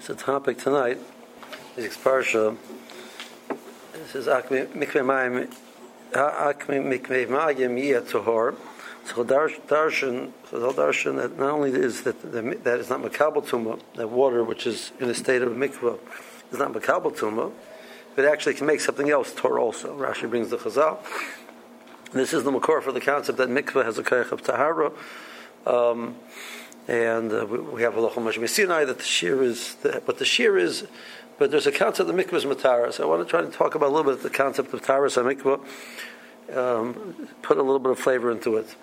So the topic tonight is Parsha. This is Akmi Mikveh Mayim Akmi Mikveh Mayim Yiyah Tohor. So darshan, so darshan that not only is that that is not makabel tumah, that water which is in a state of mikvah is not makabel tumah, but actually can make something else tor also. Rashi brings the chazal. This is the makor for the concept that mikvah has a kaich of tahara. Um, and uh, we have a Lacham Sinai that the shear is, the, but the shear is, but there's a concept of the mikvah is matara. I want to try to talk about a little bit the concept of taras and mikvah, um, put a little bit of flavor into it.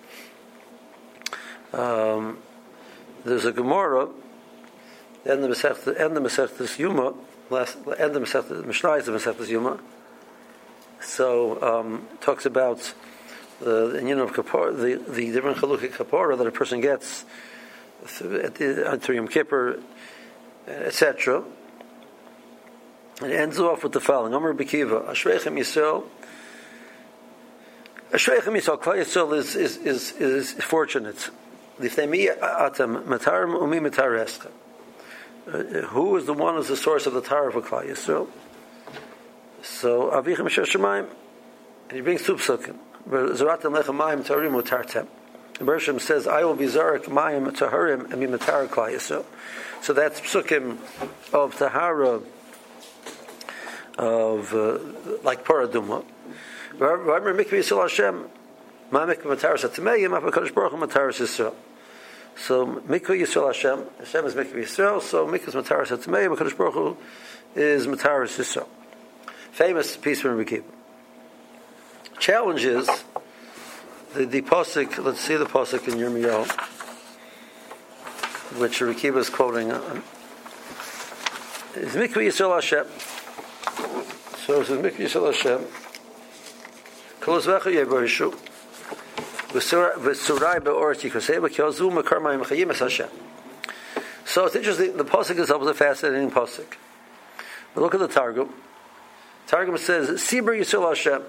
Um, there's a Gemara, and the Masechta, and the Masechta Yuma, last, and the Masechta Mishnah is the Masechta Yuma. So um, talks about the, the the different chalukik kapora that a person gets at the Yom Kippur, etc. It ends off with the following: Amar Bekiva, Ashreichem Yisrael. Ashreichem Yisrael, Klal Yisrael is, is, is, is fortunate. Atam Matarim Umi Matarescha. Uh, who is the one who's the source of the Torah for Klal Yisrael? So Avichem Sheshemayim, and he brings two psukim. Zeratem Lechem Mayim Tarim Utartem. Bershom says, I will be Zarek Mayim Taharim and be Matar Yisrael. So that's psukim of Tahara of uh, like Paraduma. Remember Mikvah Yisrael Hashem, Ma Mikvah Mataris Atameyim, Ma Kadosh Baruch Hu Mataris Yisrael. So Mikvah Yisrael Hashem, Hashem is Mikvah Yisrael, so Mikvah is Mataris Atameyim, Ma Kadosh Baruch is Mataris Yisrael. Famous piece from Rebbe Challenge is the, the posik. Let's see the posik in Yirmiyahu, which Rekiva is quoting. Uh, is Mikvah Yisrael Hashem. So it says Mikvah Yisrael Hashem. Kolos v'echa yevarishu. V'surai be'orti kosei v'kyozu makar ma'im chayim es Hashem. So it's interesting. The posik is always a fascinating posik. But look at the Targum. Targum says, Sibra Yisrael Hashem.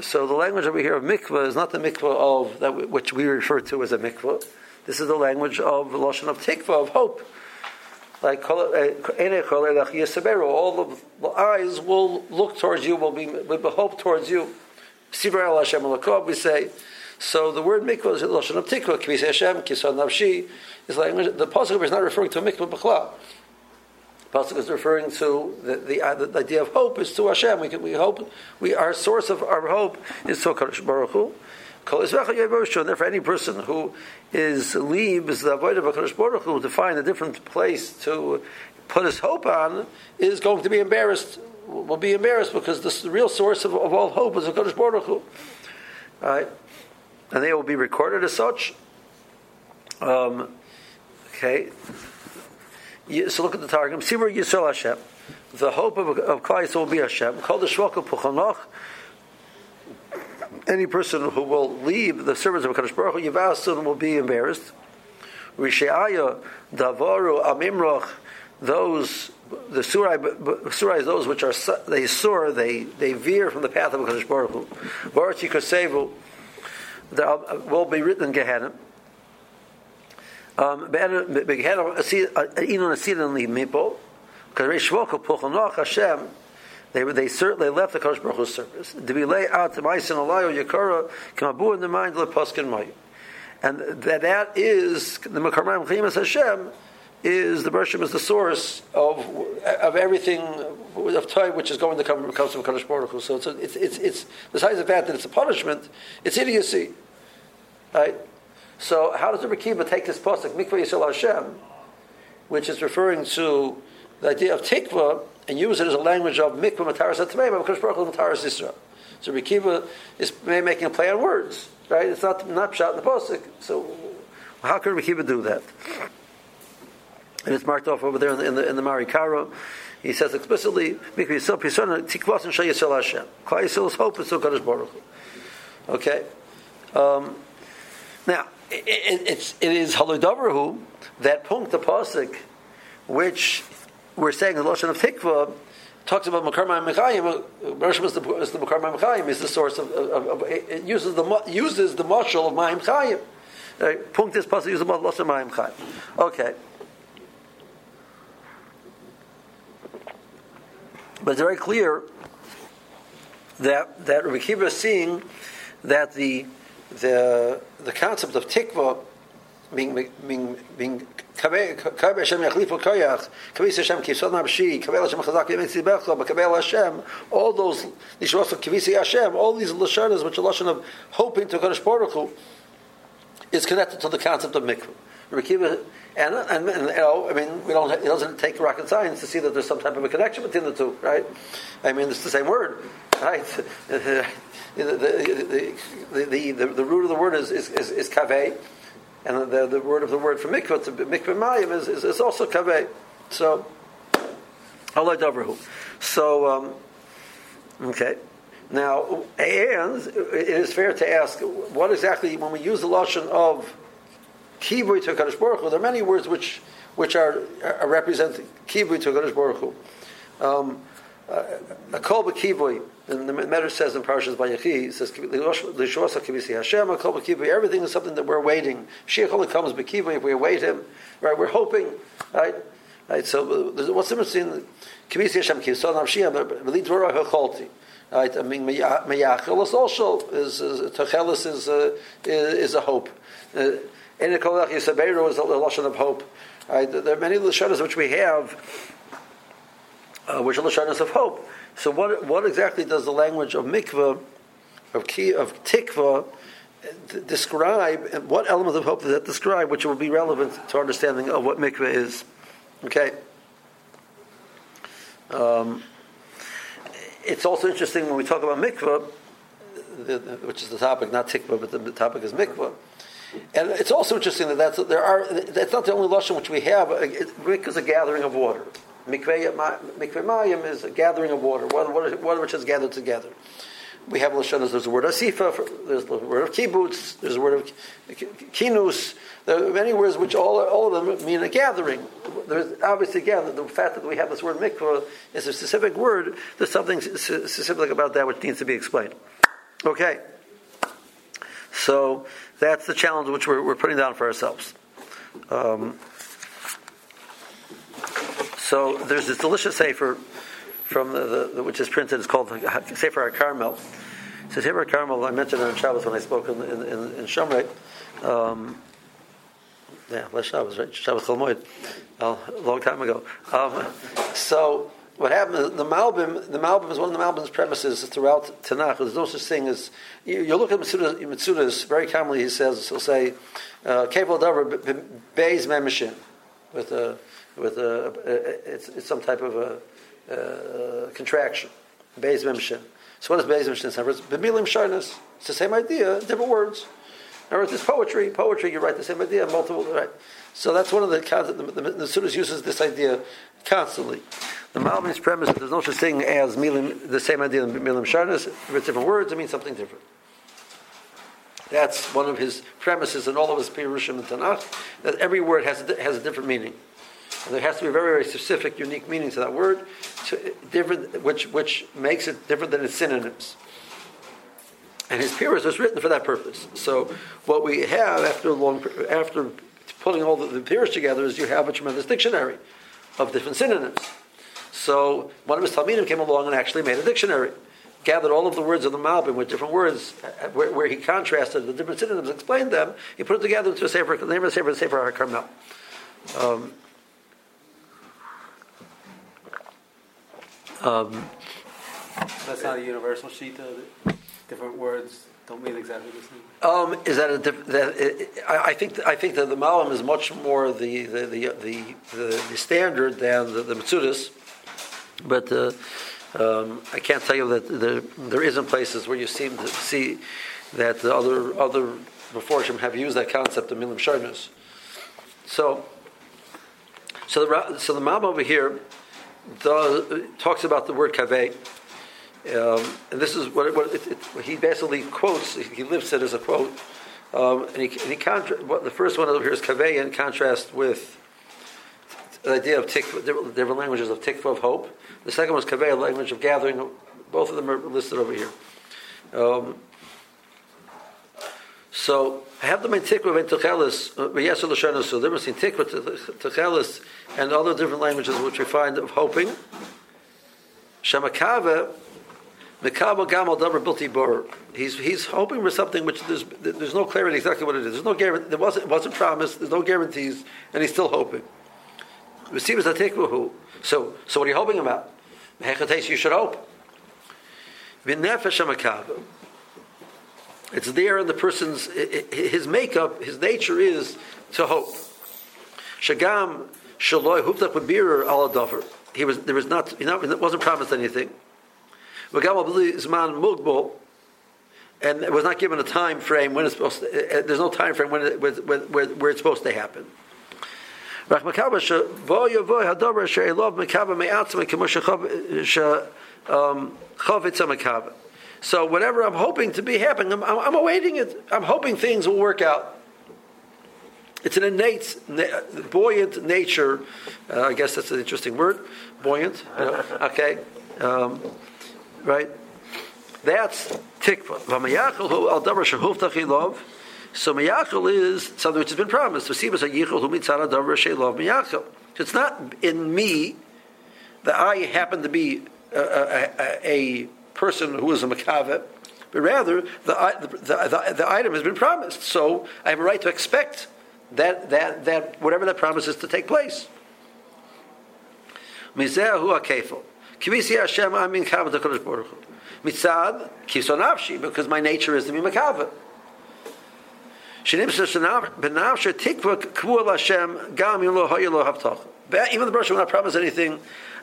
So the language over here of mikvah is not the mikvah of that which we refer to as a mikvah. This is the language of lashon of tikvah of hope. Like eh, eh, all the eyes will look towards you, will be with hope towards you. We say. So the word mikvah is lashon of tikvah. Kvis Hashem kisan nafshi is language. The pasuk is not referring to mikvah b'chlal. Pasuk is referring to the, the, uh, the, idea of hope is to Hashem. We, can, we hope we our source of our hope is to Kadosh Baruch Hu. And therefore, any person who is leaves the avoid of Kadosh Baruch Hu to find a different place to put his hope on is going to be embarrassed. Will be embarrassed because the real source of, of all hope is Kadosh Baruch Hu. Right? And they will be recorded as such. Um, okay so look at the Targum. Sibur Yisrael Hashem. The hope of, of Klal will be Hashem. Call the Shvaka Puchanoch. Any person who will leave the servants of Kadosh Baruch Hu, Yivasun will be embarrassed. Risheaya, Davaru, Amimroch, those the surai, surai is those which are they soar, they they veer from the path of Kadosh Baruch Hu. Varchi Kosevu, will be written in Gehenna. Um, Hashem, they they certainly left the Kodesh Baruch Hu's service. To be lay out to Ma'asin Alayo Yakara Kamabu in the mind the Paskin May, and that that is the Makarmayim Chayimas Hashem is the Bershim is the source of of everything of time which is going to come comes from Kodesh Baruch Hu. So it's, it's it's it's besides the fact that it's a punishment, it's idiocy, right? So how does the Rekiva take this pasuk Mikvah Yisrael Hashem, which is referring to the idea of tikva, and use it as a language of Mikvah Mataras Atmei, because Baruch Hu Mataras Yisrael. So Rekiva is making a play on words, right? It's not not shot in the pasuk. So how can Rekiva do that? And it's marked off over there in the in the, in the Marikara. He says explicitly, Mikvah Yisrael Pisana Tikvas Shal Yisrael Hashem. Klal Yisrael's hope is so Kadosh Baruch. Okay. Um, now, it, it's, it is that punkt, the pasuk, which we're saying the Lashon of Tikva, talks about Makar Mechayim. Uh, Bershom is the, is the Makar Mechayim, is the source of, of, of, it uses the, uses the marshal of Mayim Chayim. Uh, punkt this pasuk uses the Lashon Mayim Chayim. Okay. But it's very clear that that Rabbi Kiva is seeing that the the the concept of tikva being being being kaveh Hashem yachlifu koyach kaveh Hashem kisod nabshi kaveh Hashem chazak yimitzi bechlo kaveh Hashem all those nishros of kaveh Hashem all these lashonas which are lashon of hoping to Kadosh Baruch Hu is connected to the concept of mikvah. Rabbi Kiva and, and, and, you know, I mean, we don't. It doesn't take rocket science to see that there's some type of a connection between the two, right? I mean, it's the same word, right? the, the, the, the, the, root of the word is is, is, is kaveh, and the, the word of the word for mikvah, mikvah mayim, is, is, is also kaveh. So, Allah Doverhu. So, um, okay. Now, and it is fair to ask, what exactly, when we use the lashon of kibui to Kadosh Baruch Hu. There are many words which which are, are represent kibui to Kadosh Baruch Hu. Um, uh, a kol b'kibui, and the Medrash says in Parashas Vayechi, it says l'shosa kibisi Hashem, a kol b'kibui. Everything is something that we're waiting. Shiach only comes b'kibui if we await Him. Right? We're hoping. Right? Right. So uh, what's interesting? Kibisi Hashem kisod navshiyah b'lidvorah hacholti. Right, I mean, Meyachelis also is, is Techelis is, uh, is, is a hope. Uh, in the Kolach Yisaberu is the Lashon of hope. Right? There are many Lashonas which we have, uh, which are Lashonas of hope. So what, what exactly does the language of mikvah, of, ki, of tikva, describe, what elements of hope does that describe, which will be relevant to our understanding of what mikvah is? Okay. Um, it's also interesting when we talk about the, which is the topic, not tikva, but the, topic is mikvah. And it's also interesting that that's, there are, that's not the only lashon which we have. Mikvah is a gathering of water. Mikveh mayim is a gathering of water, water, water which is gathered together. We have lashonas. There's the word asifa. There's the word of kibbutz. There's the word of kinus. There are many words which all, all of them mean a gathering. There's obviously again the fact that we have this word mikvah is a specific word. There's something specific about that which needs to be explained. Okay. So that's the challenge which we're, we're putting down for ourselves. Um, so there's this delicious sefer from the, the, which is printed. It's called Sefer Carmel. So Sefer Carmel, I mentioned it on Shabbos when I spoke in in, in, in Shomrei. Um, yeah, last Shabbos, right? Shabbos Chol a long time ago. Um, so what happened, the Malbim, the Malbim is one of the Malbim's premises throughout Tanakh. There's no such thing as, you, you look at Mitsudas, very commonly he says, he'll say, Kevel Davar Beis Memishin, with a, with a, it's, it's some type of a, uh, contraction. Beis Memishin. So what does Beis Memishin stand for? Bemilim Sharnas. It's the same idea, different words. In other words, it's poetry. Poetry, you write the same idea, multiple, right? So that's one of the concepts, the, the, the uses this idea constantly. The Malbim's premise is there's no such thing as milim, the same idea in milim sharnas. If it's different words, it means something different. That's one of his premises in all of his Pirushim and Tanakh, that every word has a, has a different meaning. And there has to be a very, very specific, unique meaning to that word, to, different, which, which makes it different than its synonyms. And his Pirush was written for that purpose. So what we have after a long, after putting all the, the Pirush together is you have a tremendous dictionary of different synonyms. So one of his Talmidim came along and actually made a dictionary, gathered all of the words of the Malbim with different words, uh, where, where he contrasted the different synonyms, explained them. He put it together into a sefer. The name of the sefer is Sefer Carmel. Um, um, That's not a universal sheet. Of different words don't mean exactly the same. Um, is that a diff- that I, I, think I think that the Malbim is much more the the the, the, the, the standard than the, the but uh, um, I can't tell you that there, there isn't places where you seem to see that the other other Meforshim have used that concept of milim sharnus. So, so the so the Malbim over here does, talks about the word kaveh um, and this is what, what, it, it, he basically quotes, he lifts it as a quote. Um, and he, and he contra- what, the first one over here is kaveh in contrast with the idea of tikva, different, different languages of tikva of hope. The second one is kaveh, language of gathering. Both of them are listed over here. Um, so I have the main tikva and techelis, uh, yes, so the difference between tikva, techelis, and other different languages which we find of hoping Shemakava, Mekabel Gamal Davar Bilti Bor. He's he's hoping for something which there's there's no clarity exactly what it is. There's no guarantee. There wasn't wasn't promised. There's no guarantees, and he's still hoping. So so what are you hoping about? You should hope. It's there in the person's his makeup, his nature is to hope. Shagam Shaloi Huptak Babir Aladavar. He was there was not you know it wasn't promised anything. And it was not given a time frame when it's supposed to, uh, there's no time frame when it, where, where, where it's supposed to happen. So whatever I'm hoping to be happening, I'm, I'm, awaiting it. I'm hoping things will work out. It's an innate, buoyant nature. Uh, I guess that's an interesting word, buoyant. You know? Okay. Um, right? That's tikva. So mayachal is something which has been promised. Mayachal. It's not in me that I happen to be a, a, a person who is a makave, but rather the, the, the, the, item has been promised. So I have a right to expect that, that, that whatever that promise is to take place. Mizeh hu akefel. Kivisi Hashem amin kavet HaKadosh Baruch Hu. Mitzad, because my nature is to be makavet. Shenimsa benavsha tikva kvuah Hashem gam yilo hoyilo havtach. Even the Baruch will not promise anything.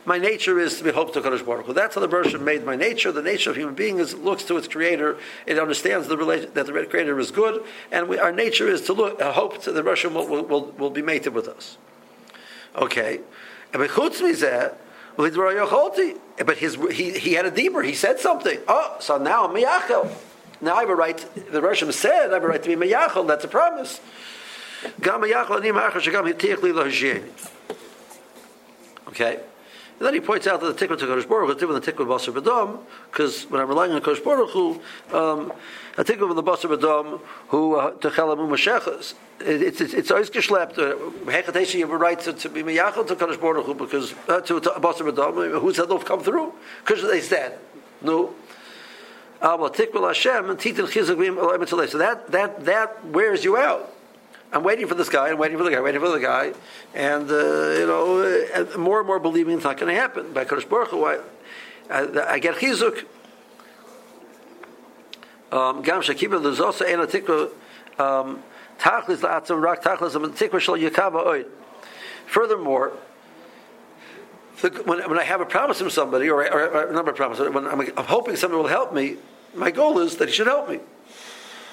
My nature is to be hope to Kadosh Baruch Hu. That's how the Baruch made my nature. The nature of human being is looks to its Creator. It understands the relation, that the red Creator is good, and we, our nature is to look, uh, hope that the Baruch will, will, will, will be mated with us. Okay, and bechutz mizeh but his, he, he had a deeper. He said something. Oh, so now I'm miyachel. Now I have a right. The Russian said I have a right to be miyachel. That's a promise. Okay. And then he points out that the tikkun to Kodesh Baruch is different than tikkun Basar Badam, because when I'm relying on Kodesh Baruch Hu, um, a tikkun of the Basar Badam, who uh, Techelamu Mashechas, it's always geschlept. Uh, Hechateshi, you have a right to, to be miyachal to Kodesh Baruch Hu because uh, to to Basar Badam, who said they'll come through because they said no. So that that that wears you out. I'm waiting for this guy, I'm waiting for the guy, waiting for the guy, and uh, you know, and more and more believing it's not going to happen. By Kodesh Baruch Hu, I, I, I get chizuk. Um, Gam Shakiba, a um, tachlis la'atzim rak tachlis tikva shal yakava oid. Furthermore, the, when, when I have a promise from somebody, or, or, or a number of promises, when I'm, I'm hoping somebody will help me, my goal is that he should help me.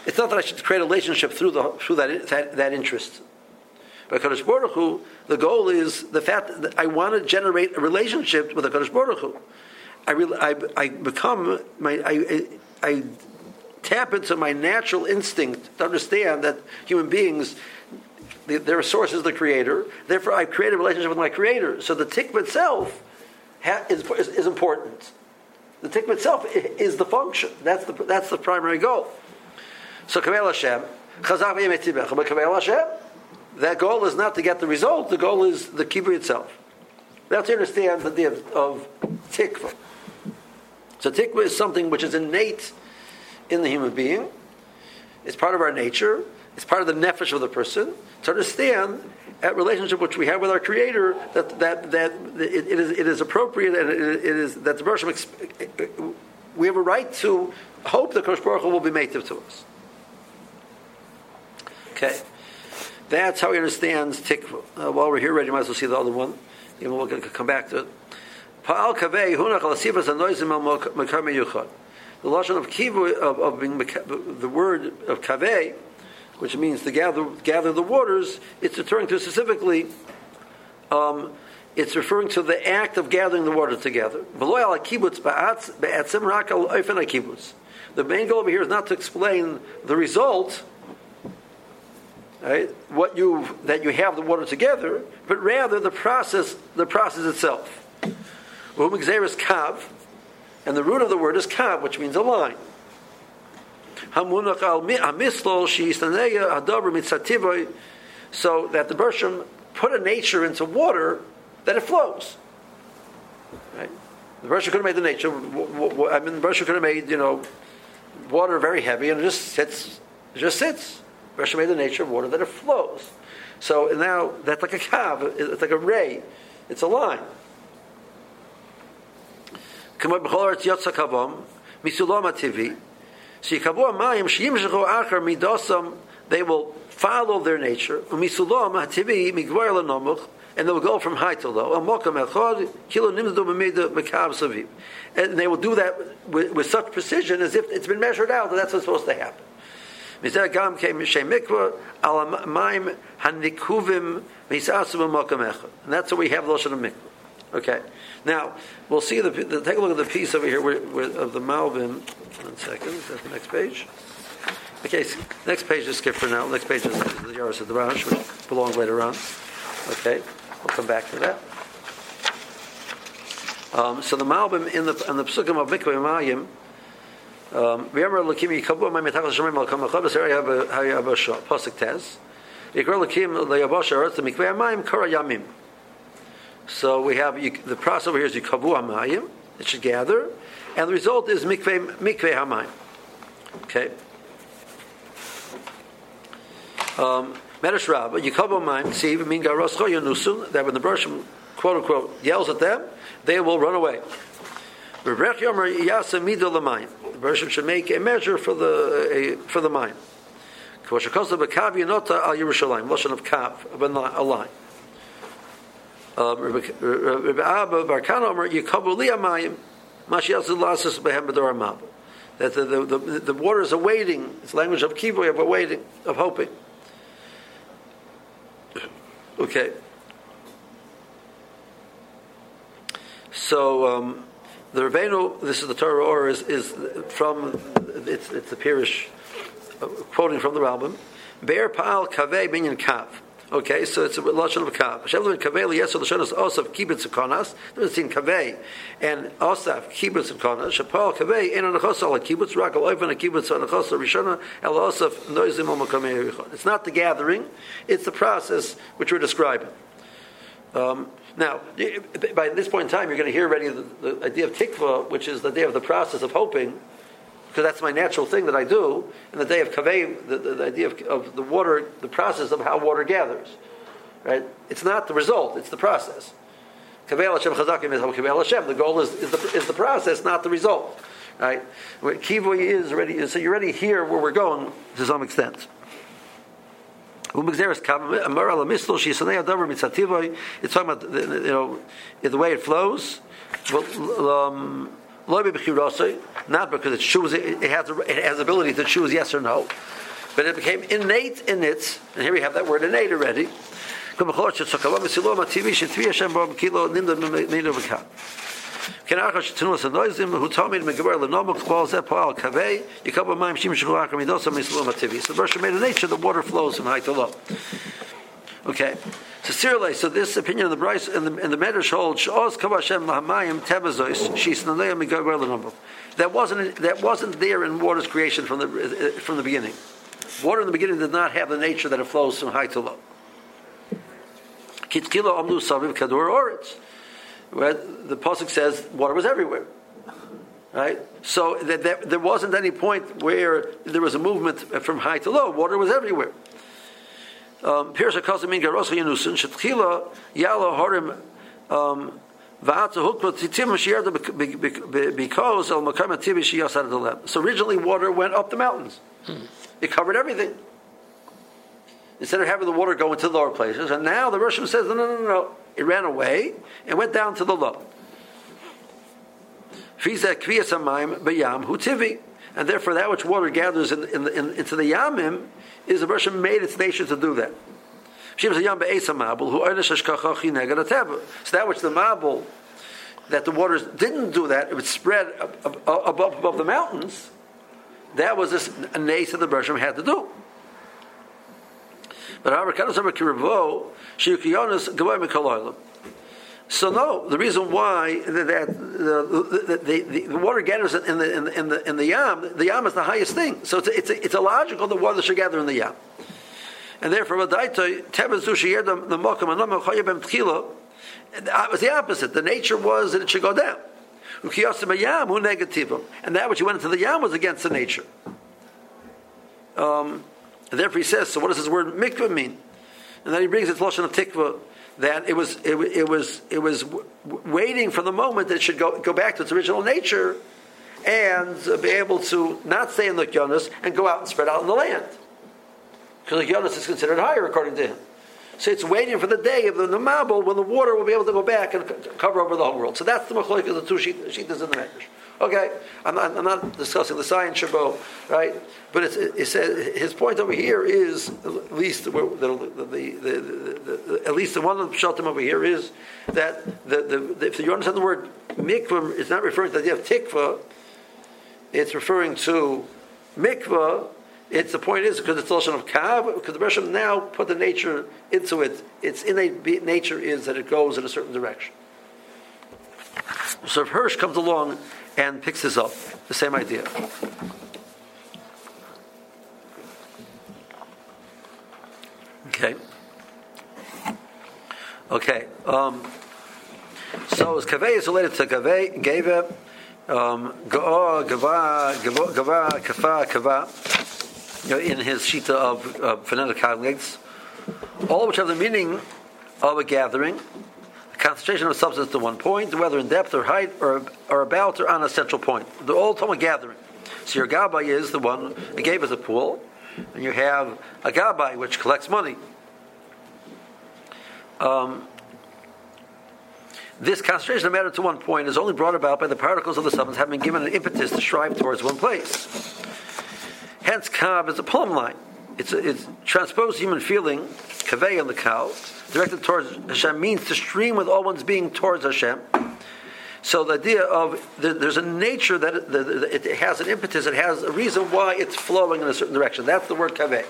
It's not that I should create a relationship through, the, through that, that, that interest. But Kadosh Baruch Hu, the goal is the fact that I want to generate a relationship with the Kadosh Baruch Hu. I, re, I, I become, my, I, I tap into my natural instinct to understand that human beings, their source is the Creator. Therefore, I create a relationship with my Creator. So the tikva itself ha, is, is, is, important. The tikva itself is the function. That's the, that's the primary goal. So Kavel Hashem, Chazak V'yemetzibecha, but Kavel Hashem, that goal is not to get the result, the goal is the kibbutz itself. Have to understand the idea of, of tikva. So tikva is something which is innate in the human being. It's part of our nature. It's part of the nefesh of the person. To understand that relationship which we have with our Creator, that that that it, it is it is appropriate and it, it is that the person we have a right to hope that Kosh Baruch Hu will be made to us. Okay. That's how he understands tikva. Uh, while we're here already, you might as well see the other one. Even we'll come back to it. Pa'al kavei hunach alasivas anoizim. The lashon of kivu of, of being the word of kavei, which means to gather gather the waters, it's referring to specifically. Um, it's referring to the act of gathering the water together. The main goal over here is not to explain the result right, what you that you have the water together, but rather the process, the process itself. Uhm kav, and the root of the word is kav, which means a line. So that the Bershom put a nature into water that it flows. Right? The Russia could have made the nature. I mean, Russia could have made you know water very heavy and it just sits, it just sits. Russia made the nature of water that it flows. So now that's like a kav, it's like a ray, it's a line. They will follow their nature and they will go from high to low. And they will do that with, with, such precision as if it's been measured out that that's what's supposed to happen. And that's what we have Lashon of Mikvah. Okay. Now, we'll see the, the, take a look at the piece over here where, where, of the Malbim. One second. Is that the next page? Okay, so next page is skip for now. Next page is, is the Yaris of the Rosh, which belongs later on. Okay. We'll come back to that. Um, so the Malbim in the in the Psukim of Mikvah Mayim, um. So we have the process over here is Yikabu Hamayim. It should gather, and the result is Mikveh Mikveh. Okay. Um, Medrash Rabbah, Yikabo Maim, Ksiv, Minga Roscho Yanusun, that when the Bershom, quote unquote, yells at them, they will run away. Rebrech Yomer Yasa Midah Lamaim. The Bershom should make a measure for the, a, for the mine. Kvoshakosa Bekav Yanota Al Yerushalayim, Lashon of Kav, a line. Rebbe Abba Barkana Omer Yikabu Liyamayim, Mashiach Zilasas Behem Bedor Mabel. That the, the, the, the waters are waiting, it's language of kivoy, of awaiting, of hoping. Okay. So um, the Rebbeinu, this is the Torah or is, is from it's it's the Pirish uh, quoting from the Rambam. Be'er pa'al kaveh binyan kav. Okay, so it's a lashon of kav. Hashem learned kaveh liyesod lashonas osaf kibbutz konas. There's seen kaveh and osaf kibbutz konas. Shapal kaveh in anachos al kibbutz rak al oifen a kibbutz anachos rishona el osaf noizim al makamei It's not the gathering; it's the process which we're describing. Um, now, by this point in time, you're going to hear already the, the idea of tikva, which is the day of the process of hoping because that's my natural thing that I do. and the day of kaveh, the, the, the, idea of, of, the water, the process of how water gathers, right? It's not the result; it's the process. Kaveh Hashem chazakim is kaveh Hashem. The goal is, is the, is the process, not the result, right? Kivoy is already, so you're already here where we're going to some extent. It's talking about the, you know the way it flows. Um, not because it chooses, it has, it has ability to choose yes or no, but it became innate in it, and here we have that word innate already. So the verse made a nature the water flows from high to low. Okay. So Sirle, so this opinion of the Bryce and the, and the Medrash holds That wasn't that wasn't there in water's creation from the from the beginning. Water in the beginning did not have the nature that it flows from high to low. Kitkilo Amnu Saviv Kadur Oritz. Where the pasuk says water was everywhere. Right? So that, that, there wasn't any point where there was a movement from high to low. Water was everywhere. Pirsa Kazamin Garosa Yanusin, Shetchila Yala Horim um, makam So originally water went up the mountains. Hmm. It covered everything. Instead of having the water go into lower places, and now the Russian says, no, no, no, no. It ran away and went down to the low. And therefore, that which water gathers in, in, in, into the yamim is the Russian made its nation to do that. So that which the mabul, that the waters didn't do that, it would spread above, above the mountains, that was this nace that the Bershom had to do. So no, the reason why that the, the, the, water gathers in the in the in the, in the yam, the yam is the highest thing. So it's it's, it's illogical the water should gather in the yam, and therefore the makam It was the opposite. The nature was that it should go down. Yam. And that which went into the yam was against the nature. Um, and therefore he says, so what does this word mikvah mean? And then he brings it to Lashon of Tikva, that it was, it, it was, it was w- waiting for the moment that it should go, go back to its original nature and be able to not stay in the Jonas and go out and spread out in the land. Because the Jonas is considered higher according to him. So it's waiting for the day of the Namabel when the water will be able to go back and c- cover over the whole world. So that's the machloek of the two sheet, in the Medrash. Okay, I'm not, I'm not, discussing the science Shabbat, right? But it's, it, says his point over here is at least the, the, the, at least the one of the pshatim over here is that if you understand the word mikvah, it's not referring to the idea of tikva. It's referring to mikvah. It's the point is because it's also of kav because the Russian now put the nature into it. Its innate nature is that it goes in a certain direction. So if Hirsch comes along and picks this up. The same idea. Okay. Okay. Um, so as kaveh is related to kaveh, gave um, gava, gava, kafa, kava, in his shita of uh, phonetic cognates, all which have the meaning of a gathering, concentration of substance to one point, whether in depth or height or, or about or on a central point. They're all talking gathering. So your gabai is the one that gave us a pool, and you have a gabai which collects money. Um, this concentration of matter to one point is only brought about by the particles of the substance having given an impetus to strive towards one place. Hence, kav is a plumb line. It's, it's transposed human feeling, kaveh on the cow, directed towards Hashem means to stream with all one's being towards Hashem. So the idea of the, there's a nature that it, it, has an impetus, it has a reason why it's flowing in a certain direction. That's the word kaveh.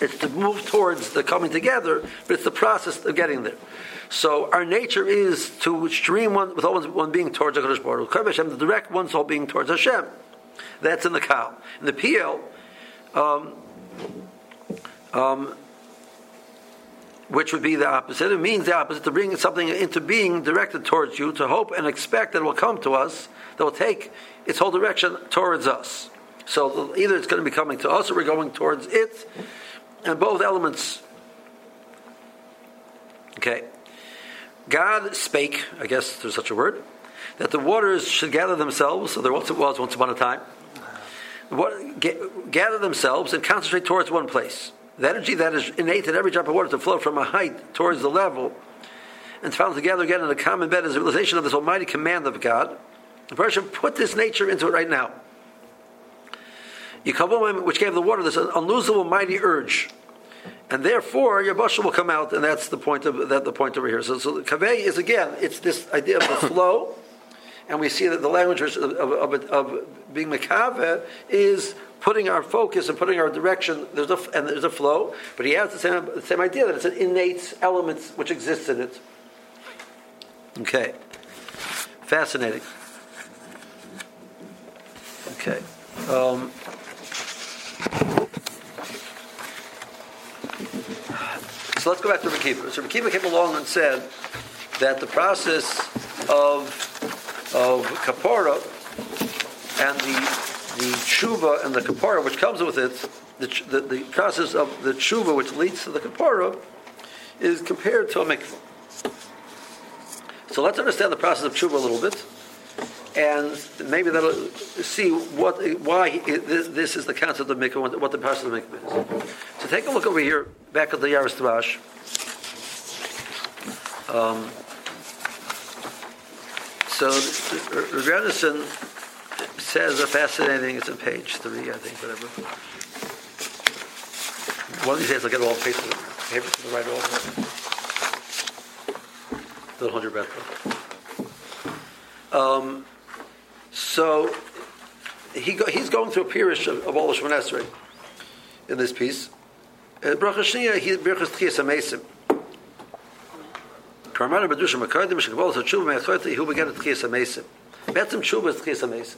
It's to move towards the coming together, but it's the process of getting there. So our nature is to stream one with all one's one being towards Hakadosh. Hashem, the direct one's whole being towards Hashem. That's in the cow. In the PL, um, um, which would be the opposite. It means the opposite to bring something into being directed towards you, to hope and expect that it will come to us, that will take its whole direction towards us. So either it's going to be coming to us or we're going towards it, and both elements. Okay. God spake, I guess there's such a word, that the waters should gather themselves, so there once it was once upon a time, what, gather themselves and concentrate towards one place. The energy that is innate in every drop of water to flow from a height towards the level and found together again in a common bed is a realization of this almighty command of God. The person put this nature into it right now. Home, which gave the water this unlosable mighty urge. And therefore, your bushel will come out, and that's the point of that. The point over here. So, so the kaveh is again, it's this idea of the flow, and we see that the language of, of, of, being makaveh is putting our focus and putting our direction. There's a and there's a flow, but he has the same the same idea that it's an innate element which exists in it. Okay, fascinating. Okay. Um, so let's go back to Rekiva. So Rekiva came along and said that the process of of kapara and the the tshuva and the kapara which comes with it, the, the, the, process of the tshuva which leads to the kapara, is compared to a mikvah. So let's understand the process of tshuva a little bit, and maybe that'll see what why this is the concept of mikvah, what the process of mikvah is. So take a look over here, back at the Yaris Tarash. Um, so Rabbi says a fascinating, it's on page three, I think, whatever. One of these days I'll get all the papers, papers to the right order. Don't hold your breath. Um, so he go, he's going through a period of, of all the Shemon in this piece. And Baruch he Birchas Tchias. Karmana Badusha Makardim Shekabal Tshuva Me'achorta Yehu began at Tchiyas HaMesim. Betzim Tshuva is Tchiyas HaMesim.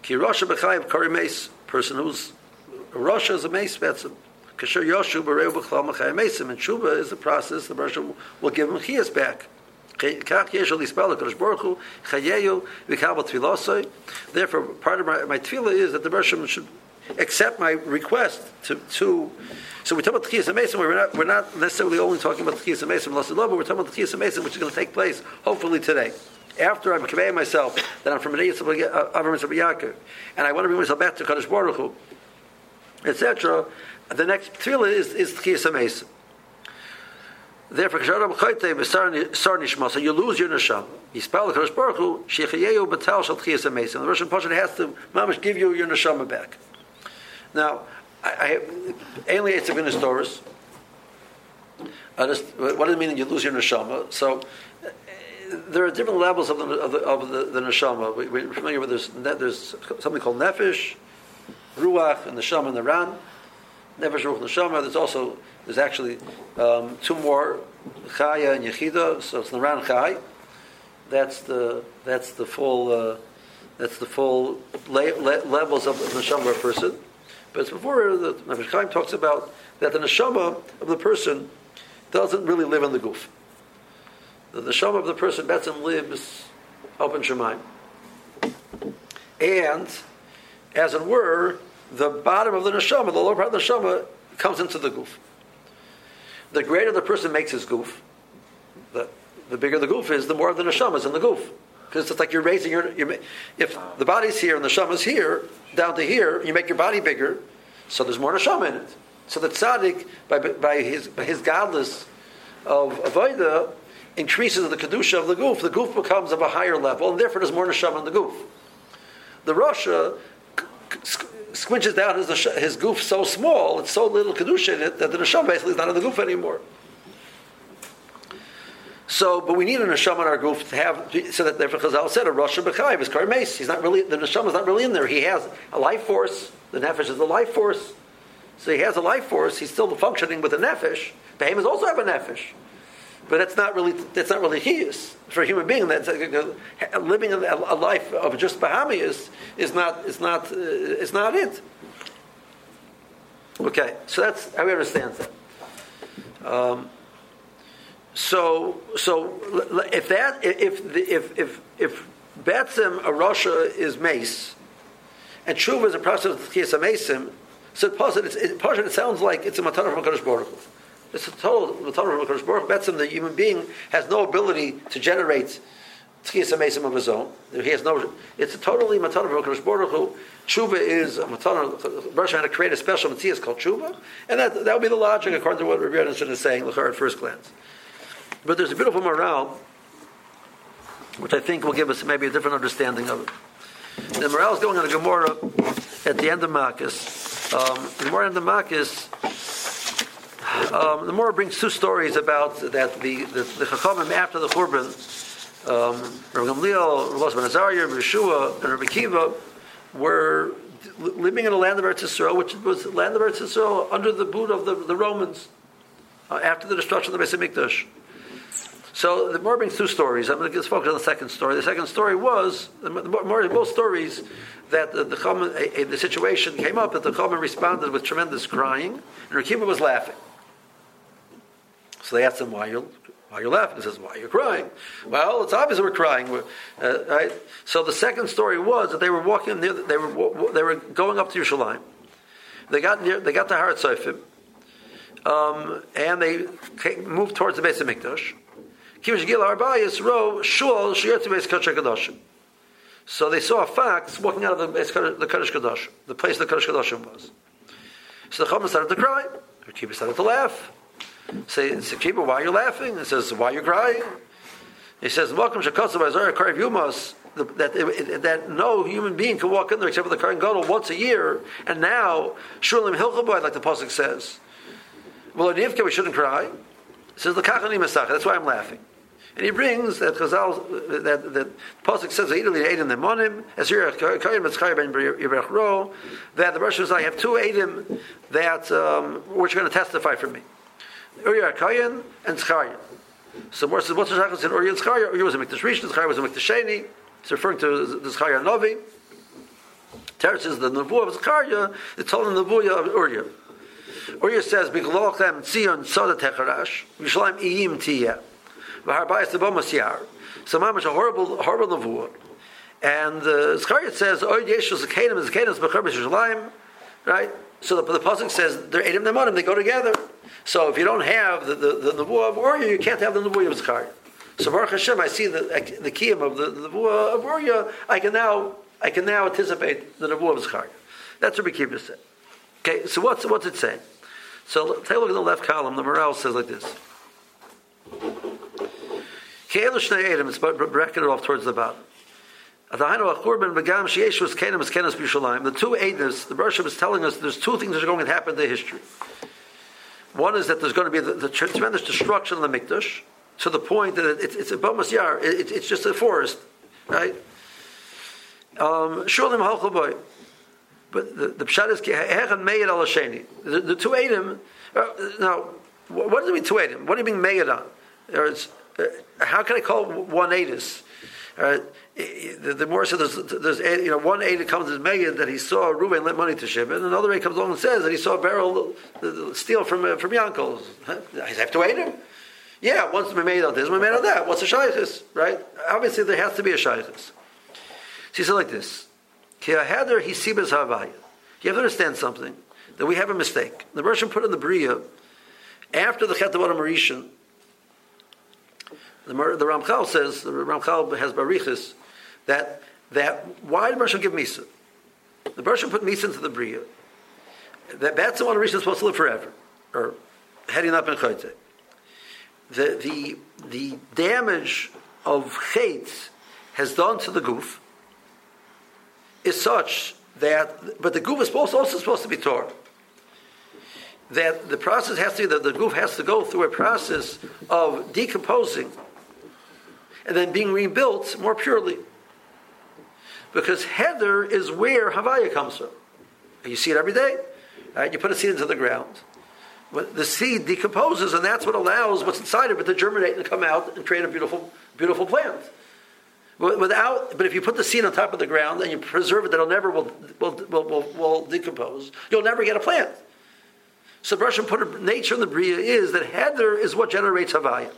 Ki rosha HaBechayim Kari Mes, person who's rosha is a Mes Betzim. Kasher Yoshu B'Reu B'Chlal Mechayim Mesim. And Tshuva is the process the Rosh will give him Chiyas back. Kach yesh al yispel HaKadosh Baruch Hu, chayeyu v'kabal tefilosoi. Therefore, part of my, my tefillah is that the Rosh should accept my request to, to so we're talking about Tchiyas Mason, we're not, we're not necessarily only talking about Tchiyas Mason, but we're talking about Tchiyas Mason, which is going to take place hopefully today. After I'm conveying myself that I'm from an Yitzhak Avram uh, Yaakov, and I want to bring myself back to Kadosh Baruch Hu, etc., the next tefillah is, is Tchiyas Mason. Therefore, so you lose your neshama. You spell the Kadosh Baruch Hu, Shechayehu Batal Shal Tchiyas Mason. The Russian Pasha has to, mamish, give you your neshama back. Now, I, I it's a Torahs. What does it mean that you lose your neshama? So uh, there are different levels of the of the, of the, the neshama. We, we're familiar with this. There's something called nefesh, ruach, and neshama and the ran. Nefesh, ruach, neshama. There's also there's actually um, two more chaya and yechida. So it's the ran chay. That's the that's the full uh, that's the full le- le- levels of the neshama of a person. But it's before the Chaim talks about that the neshama of the person doesn't really live in the goof. The neshama of the person Betzim lives up in Shemaim. And, as it were, the bottom of the neshama, the lower part of the neshama, comes into the goof. The greater the person makes his goof, the, the bigger the goof is, the more of the neshama is in the goof. Because it's like you're raising your, your, if the body's here and the neshama's here, down to here, you make your body bigger, so there's more neshama in it. So the tzaddik, by, by his by his godless of avodah, increases the kedusha of the goof. The goof becomes of a higher level, and therefore there's more neshama in the goof. The rasha squinches down his his goof so small, it's so little kedusha in it that the neshama basically is not in the goof anymore. So, but we need a neshama in our goof to have, so that therefore Chazal said a Rosh B'chayv is Karmes. He's not really, the neshama is not really in there. He has a life force. The nefesh is the life force. So he has a life force. He's still functioning with a nefesh. Behemoths also have a nefesh. But that's not really, that's not really his. For a human being, that's, living a, a life of just Bahami is, is not, is not, uh, is not it. Okay, so that's how we understand that. Um, so, so if that, if if if if Betzim a Russia is mace, and Tshuva is a process of Tchias Amesim, so it, it's, it, it sounds like it's a matana from Kadosh Baruch It's a total matana from Kadosh Baruch Betzim, the human being has no ability to generate Tchias Amesim of his own. He has no. It's a totally matana from Kadosh Baruch Tshuva is a matana. Baruch had to create a special mitzvah called Tshuva, and that that would be the logic according to what Rabbi Anderson is saying. Look At first glance. But there's a beautiful morale, which I think will give us maybe a different understanding of it. The morale is going on a Gemara at the end of Makis. Um, the Gemara end of Makis, um, the Gemara brings two stories about that the the, the Chachamim after the Churban, um, Rabbi Gamliel, Rabbi Ben Azariah, Rabbi Yeshua, and Rabbi Kiva were living in a land of Eretz Yisrael, which was the land of Eretz Yisrael under the boot of the, the Romans uh, after the destruction of the Beis Hamikdash. So the more brings two stories. I'm going to focus on the second story. The second story was the both stories that the, the, the situation came up that the Chachamim responded with tremendous crying, and Rekiva was laughing. So they asked him, "Why you why you laughing?" He says, "Why you're you crying?" Well, it's obvious we're crying, uh, right? So the second story was that they were walking near, they were they were going up to Yerushalayim. They got near, they got to Har um, and they came, moved towards the base of Mikdash. So they saw a fox walking out of the, the Kaddish Kaddish, the place the Kaddish Kaddish was. So the Chacham started to cry. Kibbutz started to laugh. Say, say Kibbutz, why are you laughing? He says, why are you crying? He says, welcome Shakotzav Azar Karev Yumas, that, that no human being can walk in there except for the Kohen Gadol once a year, and now, Shulim Hilchaboy, like the Pasuk says. Well, in Yivke, we shouldn't cry. Says, the Kahanimasak, That's why I'm laughing. And he brings that Chazal, that, that Pasuk says, Eideli Eidim Nemonim, as here, Kayim Ben Yirech Ro, that the Russians, I have two Eidim that, um, which are going to testify for me. Uriah Kayin and Tzchayim. So more says, what's the Shachas in Uriah and Tzchayim? Uriah was a Mikdash Rishon, Tzchayim was a Mikdash Sheni. It's referring to the Tzchayim Novi. Teretz says the Nevuah of Zechariah, it's told in the Nevuah of Uriah. Uriah says, B'glochem Tzion Soda Techarash, Yishalayim Iyim Tiyah. v'harbayis the bomas yar. So mamash a horrible, horrible nevuah. And uh, Zechariah says, "Oy yeshus zakenim zakenim b'charbis Yerushalayim." Right. So the, the pasuk says they're edim nemanim. They go together. So if you don't have the the, the of Orya, you can't have the nevuah of Zechariah. So Baruch Hashem, I see the the kiyum of the, the of Orya. I can now I can now anticipate the nevuah of Zechariah. That's what Kippur said. Okay. So what's what's it saying? So take a look at the left column. The Maharal says like this. Ke'elu shnei edim. It's bracketed off towards the bottom. The two Ednas, the Bershom is telling us there's two things that are going to happen in the history. One is that there's going to be the, the tremendous destruction of the Mikdash to the point that it, it's a Bomas Yar, it, it's just a forest, right? Um, but the, the Pshat is Hechan Meir al The, two Edom, uh, now, what does it mean two Edom? What do you mean Meir on? Uh, how can I call one Edis? Uh, the, the more so there's, there's you know one aid comes as Megan that he saw Reuven lent money to Shimon, and another aid comes along and says that he saw a barrel steal from uh, from Yankel. Huh? I have to aid him. Yeah, once we made on this, we made on that. What's a shaytis, right? Obviously, there has to be a shaytis. She said like this: You have to understand something that we have a mistake. The Russian put in the bria after the Chet Marishan. The, the Ramchal says the Ramchal has barichas that that why did Bershom give Misa? The Bershom put Misa into the Bria. That that's the one Rishon is supposed to live forever, or heading up in Chayte. The the the damage of Chait has done to the goof is such that, but the goof is also, also supposed to be torn. That the process has to, that the goof has to go through a process of decomposing and then being rebuilt more purely because heather is where Havaya comes from. You see it every day. Right? You put a seed into the ground. The seed decomposes, and that's what allows what's inside of it to germinate and come out and create a beautiful, beautiful plant. Without, but if you put the seed on top of the ground and you preserve it, that it'll never will, will, will, will, will decompose. You'll never get a plant. So Russian put a, nature in the bria is that heather is what generates havaya.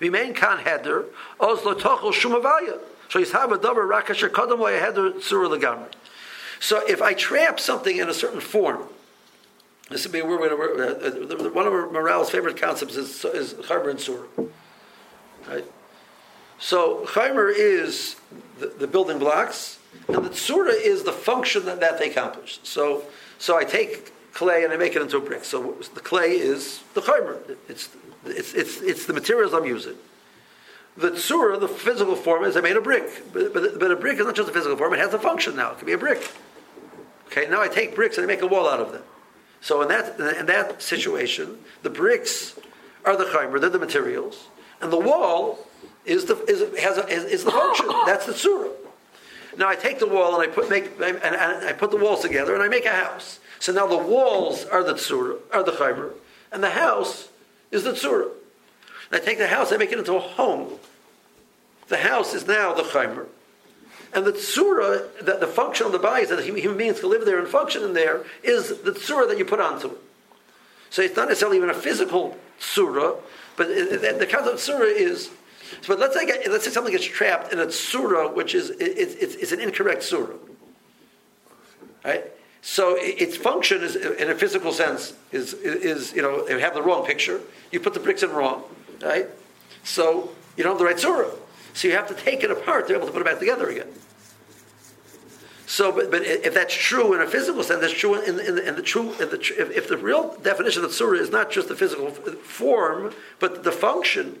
Remain kan heather, oslo tochel shumavaya. So he's have a davar rakasher kadam header surah legamri. So if I trap something in a certain form, this would be where we're, uh, one of Maharal's favorite concepts is, is chaymer and surah. Right? So chaymer is the, the, building blocks, and the surah is the function that, that they accomplish. So, so I take clay and I make it into a brick. So the clay is the chaymer. It's, it's, it's, it's the materials I'm using. The tsura, the physical form, is I made a brick. But, but, but, a brick is not just a physical form, it has a function now. It can be a brick. Okay, now I take bricks and I make a wall out of them. So in that, in that situation, the bricks are the chaimer, they're the materials. And the wall is the, is, has a, is, is the function. That's the tsura. Now I take the wall and I put, make, and, and I put the walls together and I make a house. So now the walls are the tsura, are the chaimer, and the house is the tsura. And I take the house, I make it into a home. The house is now the chaimer. And the tsura, that the function of the body is that human beings can live there and function in there, is the tsura that you put onto it. So it's not necessarily even a physical tsura, but the concept of tsura is. But let's say let's say something gets trapped in a tsura, which is it's, it's, it's an incorrect tsura. Right. So its function is, in a physical sense, is, is you know, you have the wrong picture. You put the bricks in wrong, right? So you don't have the right surah. So you have to take it apart to be able to put it back together again. So, but, but if that's true in a physical sense, that's true in, in, in the true. In the, if, if, the real definition of surah is not just the physical form, but the function,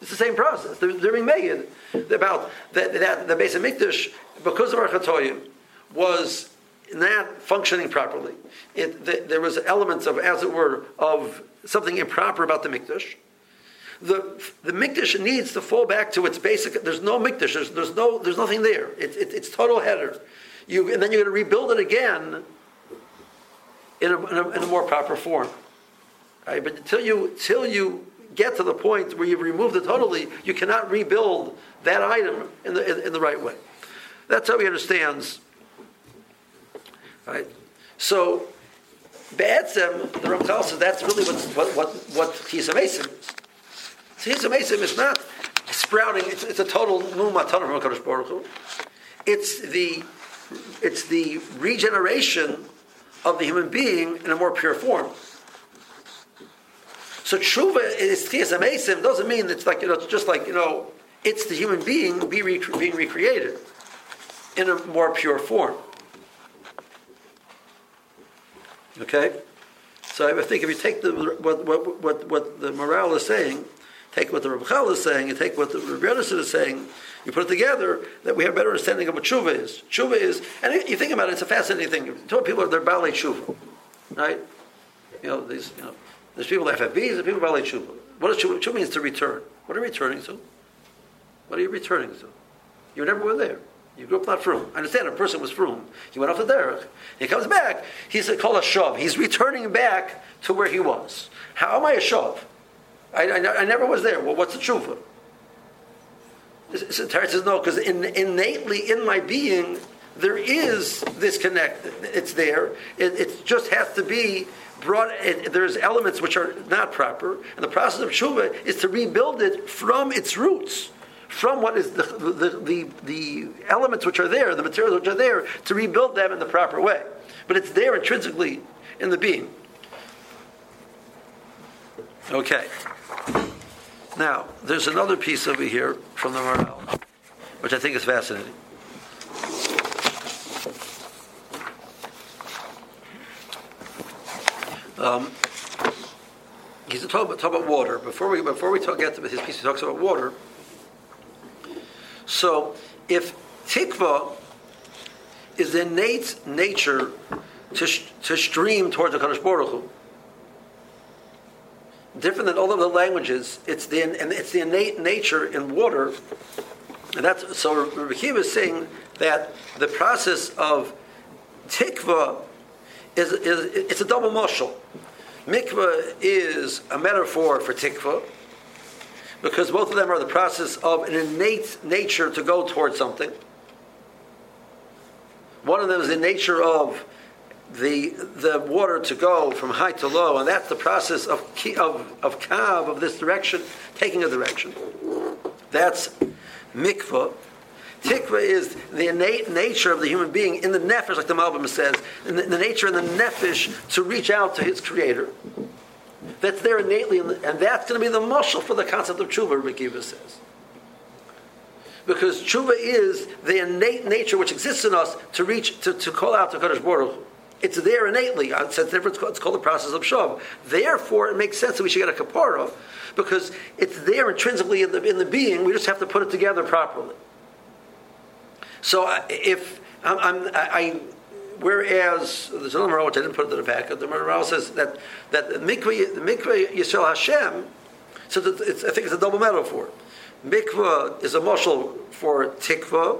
It's the same process. They're, they're being made about that, that the base of Mikdash, because of our Chatoyim, was not functioning properly. It, the, there was elements of, as it were, of something improper about the Mikdash the the mikdash needs to fall back to its basic. There's no mikdash. There's, there's no there's nothing there. It, it, it's total header. You and then you're going to rebuild it again in a, in a, in a more proper form. Right? But until you until you get to the point where you've removed it totally, you cannot rebuild that item in the in, in the right way. That's how he understands. Right. So Be'etzem, the Ramchal says that's really what what what, Chisa Mesim is. Chisa Mesim is not sprouting. It's, it's a total new mumatana from Hakadosh Baruch Hu. It's the it's the regeneration of the human being in a more pure form. So tshuva is Chisa Mesim doesn't mean it's like you know it's just like you know it's the human being being, rec- being recreated in a more pure form. Okay? So I think if you take the, what, what, what, what the Maharal is saying, take what the Ramchal is saying, and take what the Rabbi is saying, you put it together, that we have a better understanding of what tshuva is. Tshuva is, and you think about it, it's a fascinating thing. Tell people they're ballet tshuva, right? You know, these, you know, there's people that have FFBs and people ballet tshuva. What does tshuva? Tshuva means to return. What are you returning to? What are you returning to? You never were there. You grew up not frum. I understand a person was frum. He went off the derech. He comes back. He's called a shav. He's returning back to where he was. How am I a shav? I, I, I never was there. Well, what's the tshuva? Tarek says no, because in, innately in my being there is this connect. It's there. It, it just has to be brought. It, there's elements which are not proper, and the process of tshuva is to rebuild it from its roots from what is the, the, the, the, elements which are there, the materials which are there, to rebuild them in the proper way. But it's there intrinsically in the being. Okay. Now, there's another piece over here from the Maharal, which I think is fascinating. Um, he's talking about, talk about water. Before we before we talk get to his piece, he talks about water. So if tikva is the innate nature to, to stream towards the Kadosh Baruch Hu, different than all of the languages, it's the and it's the innate nature in water, and that's so. Rabbi is saying that the process of tikva is, is it's a double mushal. Mikvah is a metaphor for tikva because both of them are the process of an innate nature to go towards something. One of them is the nature of the the water to go from high to low, and that's the process of of of kav of this direction, taking a direction. That's mikvah. Tikva is the innate nature of the human being in the nefesh, like the Malbim says, in the, in the nature in the nefesh to reach out to his creator that's there innately, and that's going to be the muscle for the concept of tshuva, R' Akiva says. Because tshuva is the innate nature which exists in us to reach, to, to call out to Kadosh Baruch It's there innately. It's, it's called the process of shav. Therefore, it makes sense that we should get a kapara because it's there intrinsically in the, in the being. We just have to put it together properly. So uh, if I'm, I'm I, Whereas Maharal which I didn't put it in the back. The Maharal says that that the mikveh, the Yisrael Hashem. So that I think it's a double metaphor. Mikveh is a mushal for tikva,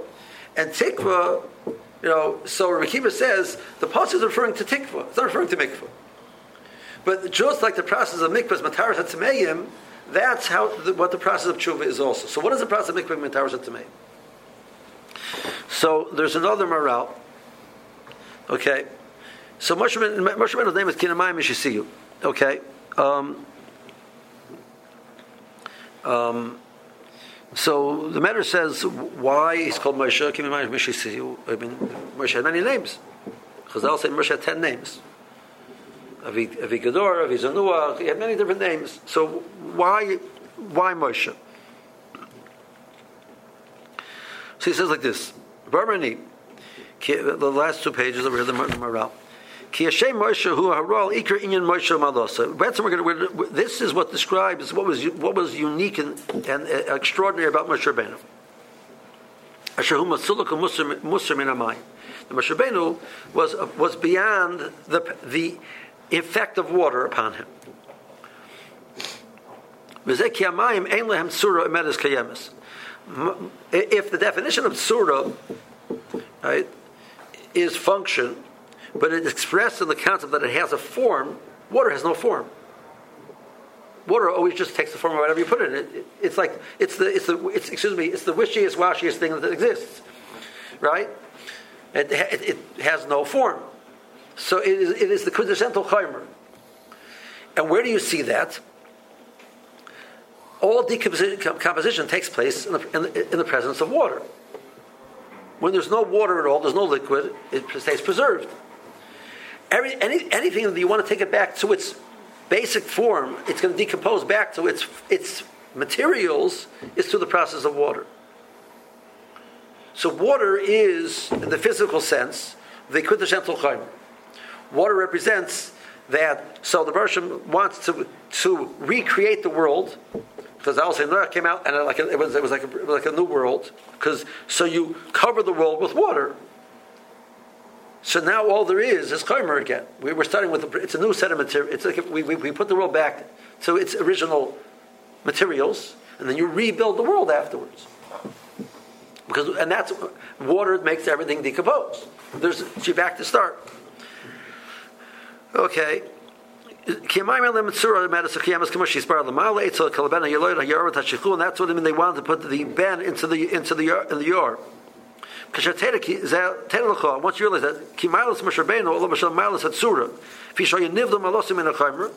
and tikva, you know. So R' Akiva says the pasuk is referring to tikva. It's not referring to mikveh. But just like the process of mikvah is mataras hatzmeim, that's how the, what the process of tshuva is also. So what is the process of mikvah mataras hatzmeim? So there's another Maharal Okay, so Moshe Rabbeinu's name is Kinamayim Mishisiyu. Okay. Um, um, so the matter says why he's called Moshe Kinamayim Mishisiyu. I mean, Moshe had many names. Chazal say Moshe had ten names. Avi Gador, Avi Zanua, he had many different names. So why, why Moshe? So he says like this: Barmani, the last two pages here, the Maharal. Ki Moshe Haral Inyan Moshe Malosa. We're this is what describes what was what was unique and, and uh, extraordinary about Moshe Rabbeinu. Asher Hu Musar. The Moshe Rabbeinu was was beyond the the effect of water upon him. Ein lehem. If the definition of tzura, right, is function, but it's expressed in the concept that it has a form, water has no form. Water always just takes the form of whatever you put in it. It- It's like it's the it's the it's, excuse me it's the wishiest washiest thing that exists, right? It, it, it has no form, so it is, it is the quintessential chaimer. And where do you see that? All decomposition takes place in the, in, the, in the presence of water. When there's no water at all, there's no liquid, it stays preserved. Every, any, anything that you want to take it back to its basic form, it's going to decompose back to its, its materials, is through the process of water. So water is, in the physical sense, the quintessential chayim. Water represents that. So the Bershom wants to to recreate the world because Al Noah came out and it, like it was it was like a, was like a new world because so you cover the world with water. So now all there is is chaymer again. We, we're starting with it's a new set of material. It's like we, we, we put the world back to its original materials, and then you rebuild the world afterwards. Because and that's water makes everything decompose. There's she back to start. Okay. That's what I mean. They wanted to put the ben into the into the in the yard. Once you realize that kimalos masharbeno olam mashal malos hatsura, fisho yenivdom alosim in a chaymer.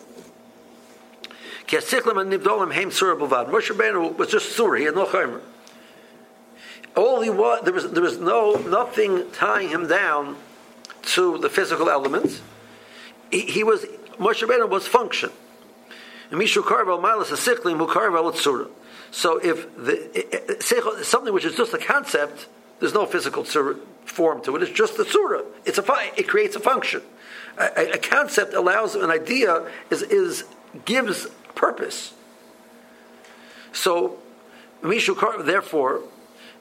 Kiasiklam and nivdolim heim surah bavad. Moshe Rabbeinu was just surah. He had no chaymer. All he was there was there was no nothing tying him down to the physical elements. He, he was Moshe Rabbeinu was function. Mishu Karvel Milas is Siklim who Karvel Tzura. So if the seichel- something which is just a concept, there's no physical tzura form to it. It's just the tzura. It's a it creates a function. A, concept allows an idea is is gives purpose. So Mishu Karvel therefore.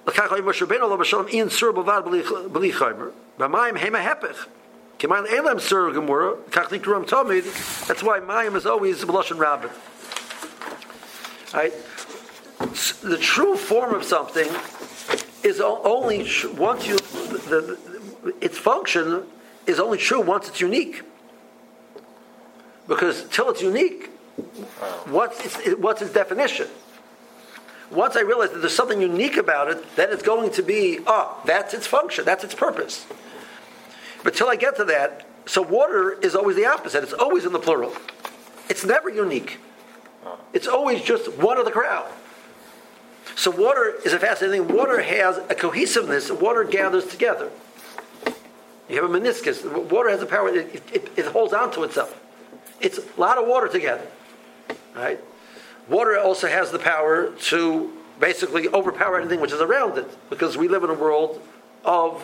L'kach hay Moshe Rabbeinu lo b'shalom in tzura b'vad b'li- b'li chaymer. B'mayim hema hepech. Kiman elam sur gemura, kach nikram tamid. That's why mayim is always b'lashon rabbit. Right? The true form of something is only once you the, the, its function is only true once it's unique. Because till it's unique, what's its, what's its definition? Once I realize that there's something unique about it, then it's going to be, ah, that's its function, that's its purpose. But till I get to that, so water is always the opposite. It's always in the plural. It's never unique. It's always just one of the crowd. So water is a fascinating thing. Water has a cohesiveness. Water gathers together. You have a meniscus. Water has a power. It, it, it holds on to itself. It's a lot of water together. Right? Water also has the power to basically overpower anything which is around it, because we live in a world of,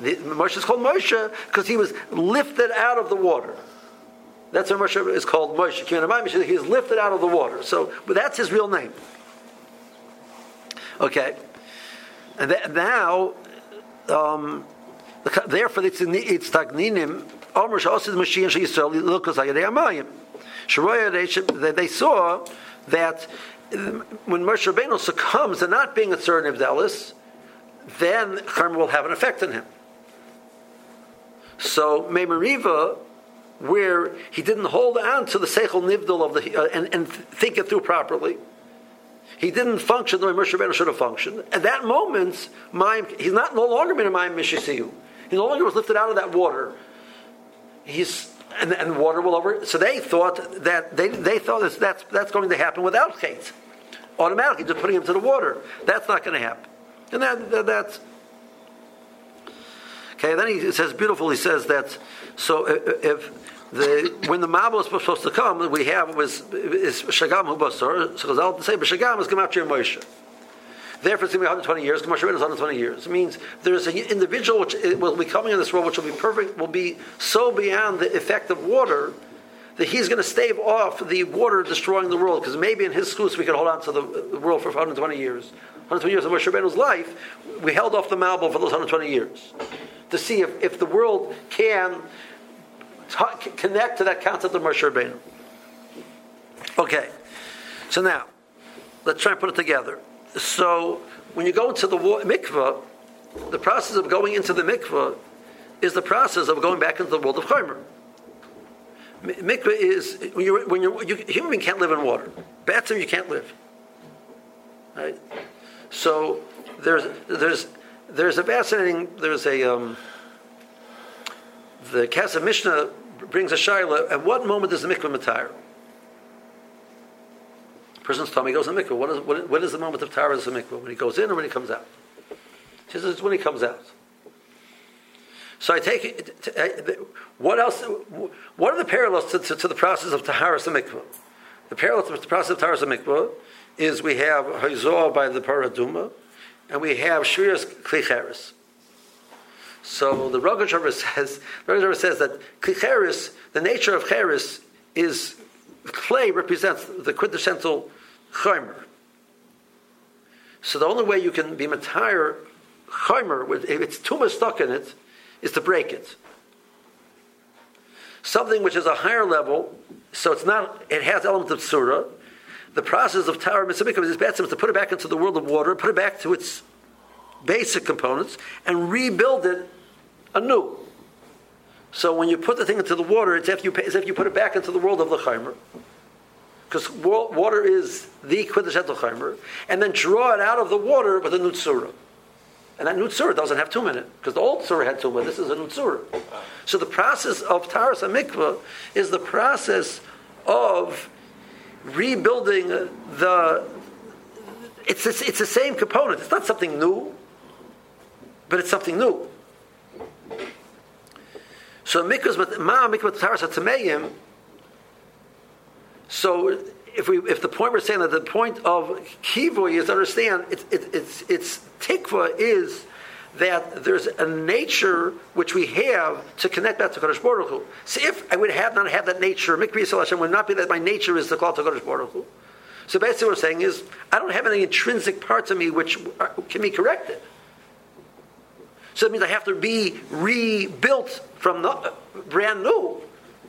Moshe is called Moshe because he was lifted out of the water. That's why Moshe is called Moshe. He is lifted out of the water. So, but that's his real name. Okay, and that, now, um, therefore, it's in the- it's tagninim. Sheroya they saw that um, when Moshe Rabbeinu succumbs to not being a tzur Nivdelis, then Churma will have an effect on him. So Memoriva, where he didn't hold on to the Seichel Nivdal of the uh, and, and think it through properly, he didn't function the way Moshe Rabbeinu should have functioned. At that moment, he's not no longer been a Mayim Mishisiyu. He no longer was lifted out of that water. He's and, and water will over. So they thought that they, they thought that that's that's going to happen without Kate. Automatically, just putting him to the water. That's not going to happen. And that, that that's Okay, then he says beautiful. He says that so uh, uh, if the when the Mabul was supposed to come, we have was is Shagam hu basar. So Chazal say Shagam is Gematria Moshe. Therefore, it's going to be 120 years. Moshe Rabbeinu is 120 years. It means there's an individual which will be coming in this world, which will be perfect, will be so beyond the effect of water that he's going to stave off the water destroying the world. Because maybe in his schools we could hold on to the world for 120 years. 120 years of Moshe Rabbeinu's life, we held off the Mabul for those 120 years to see if, if the world can t- connect to that concept of Moshe Rabbeinu. Okay, so now let's try and put it together. So when you go into the mikvah, the process of going into the mikvah is the process of going back into the world of chaymer. Mikvah is when you're when you're you, human being can't live in water. Batsum you can't live. Right. So there's there's there's a fascinating there's a um, the Kesef Mishnah brings a shaila. At what moment does the mikvah retire? person's tummy goes in the mikvah. What is, what, the moment of Tara in the mikvah? When he goes in or when he comes out? She says it's when he comes out. So I take it. What else? What are the parallels to, to, to the process of Taharas Mikvah? The parallel to the process of Taharas Mikvah is we have Hazor by the Parah Adumah, and we have Shrias Klicheres. So the Rogachover says, Rogachover says that Klicheres, the nature of Cheres, is clay represents the quintessential chaymer. So the only way you can be matire chaymer, if it's too much stuck in it, is to break it. Something which is a higher level, so it's not, it has elements of surah. The process of tower mitzvah is bad to put it back into the world of water, put it back to its basic components, and rebuild it anew. So when you put the thing into the water, it's, if you, as if you put it back into the world of the chaymer because water is the quintessential chaymer, and then draw it out of the water with a nutsura. And that nutsura doesn't have tumah in it, because the old surah had tumah. This is a nutsura. So the process of taras mikvah is the process of rebuilding the. It's, it's, it's the same component. It's not something new, but it's something new. So so if we if the point we're saying that the point of kivoy is understand it's it, it's it's tikva is that there's a nature which we have to connect back to Kodesh Baruch Hu. So if I would have not have that nature, Mikri Yisrael would not be that my nature is the call to Kodesh Baruch Hu. So basically what I'm saying is, I don't have any intrinsic parts of me which are, can be corrected. So that means I have to be rebuilt from the, brand new.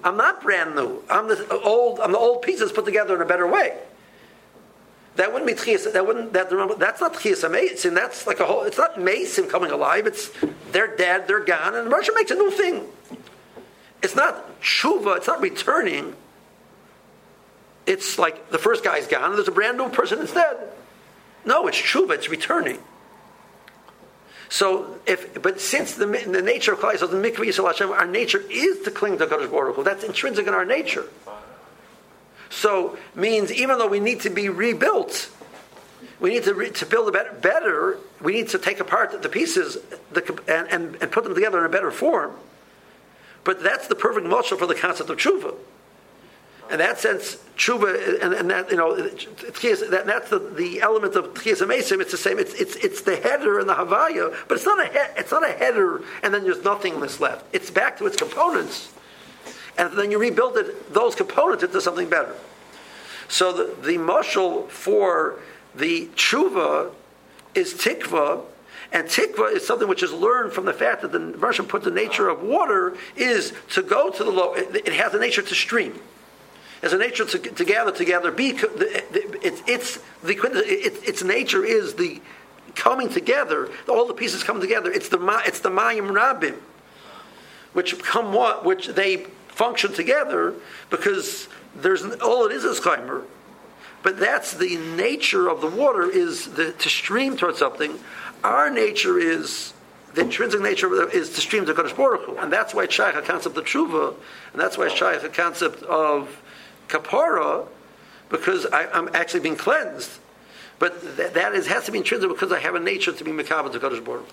I'm not brand new. I'm the old. I'm the old pieces put together in a better way. That wouldn't be tchias. That wouldn't. That that's not tchias amazing. That's like a whole. It's not mason coming alive. It's they're dead. They're gone. And Russia makes a new thing. It's not shuva. It's not returning. It's like the first guy's gone and there's a brand new person instead. No, it's shuva. It's returning. So, if but since the, the nature of Klal Yisrael, the mikvah Yisrael Hashem, our nature is to cling to Kadosh Baruch. That's intrinsic in our nature. So means even though we need to be rebuilt, we need to, re, to build a better, better. We need to take apart the pieces the, and, and, and put them together in a better form. But that's the perfect model for the concept of tshuva in that sense, tshuva, and, and that you know, that, that's the, the element of tchias amesim. It's the same. It's, it's it's the header and the havaya, but it's not a he, it's not a header, and then there's nothingness left. It's back to its components, and then you rebuild it, those components into something better. So the the for the tshuva is tikva. And tikva is something which is learned from the fact that the Russian put the nature of water is to go to the low. It, it has a nature to stream as a nature to, to gather together. Be it's it's the it, its nature is the coming together. All the pieces come together. It's the it's the mayim rabim, which come what which they function together because there's all it is is chaimer. But that's the nature of the water is the, to stream towards something. Our nature is the intrinsic nature of is to stream to Kodesh Baruch Hu. and that's why it's shaykh a concept of tshuva, and that's why it's shaykh a concept of kapara because I, am actually being cleansed. But th- that is, has to be intrinsic because I have a nature to be mekabel to Kodesh Baruch.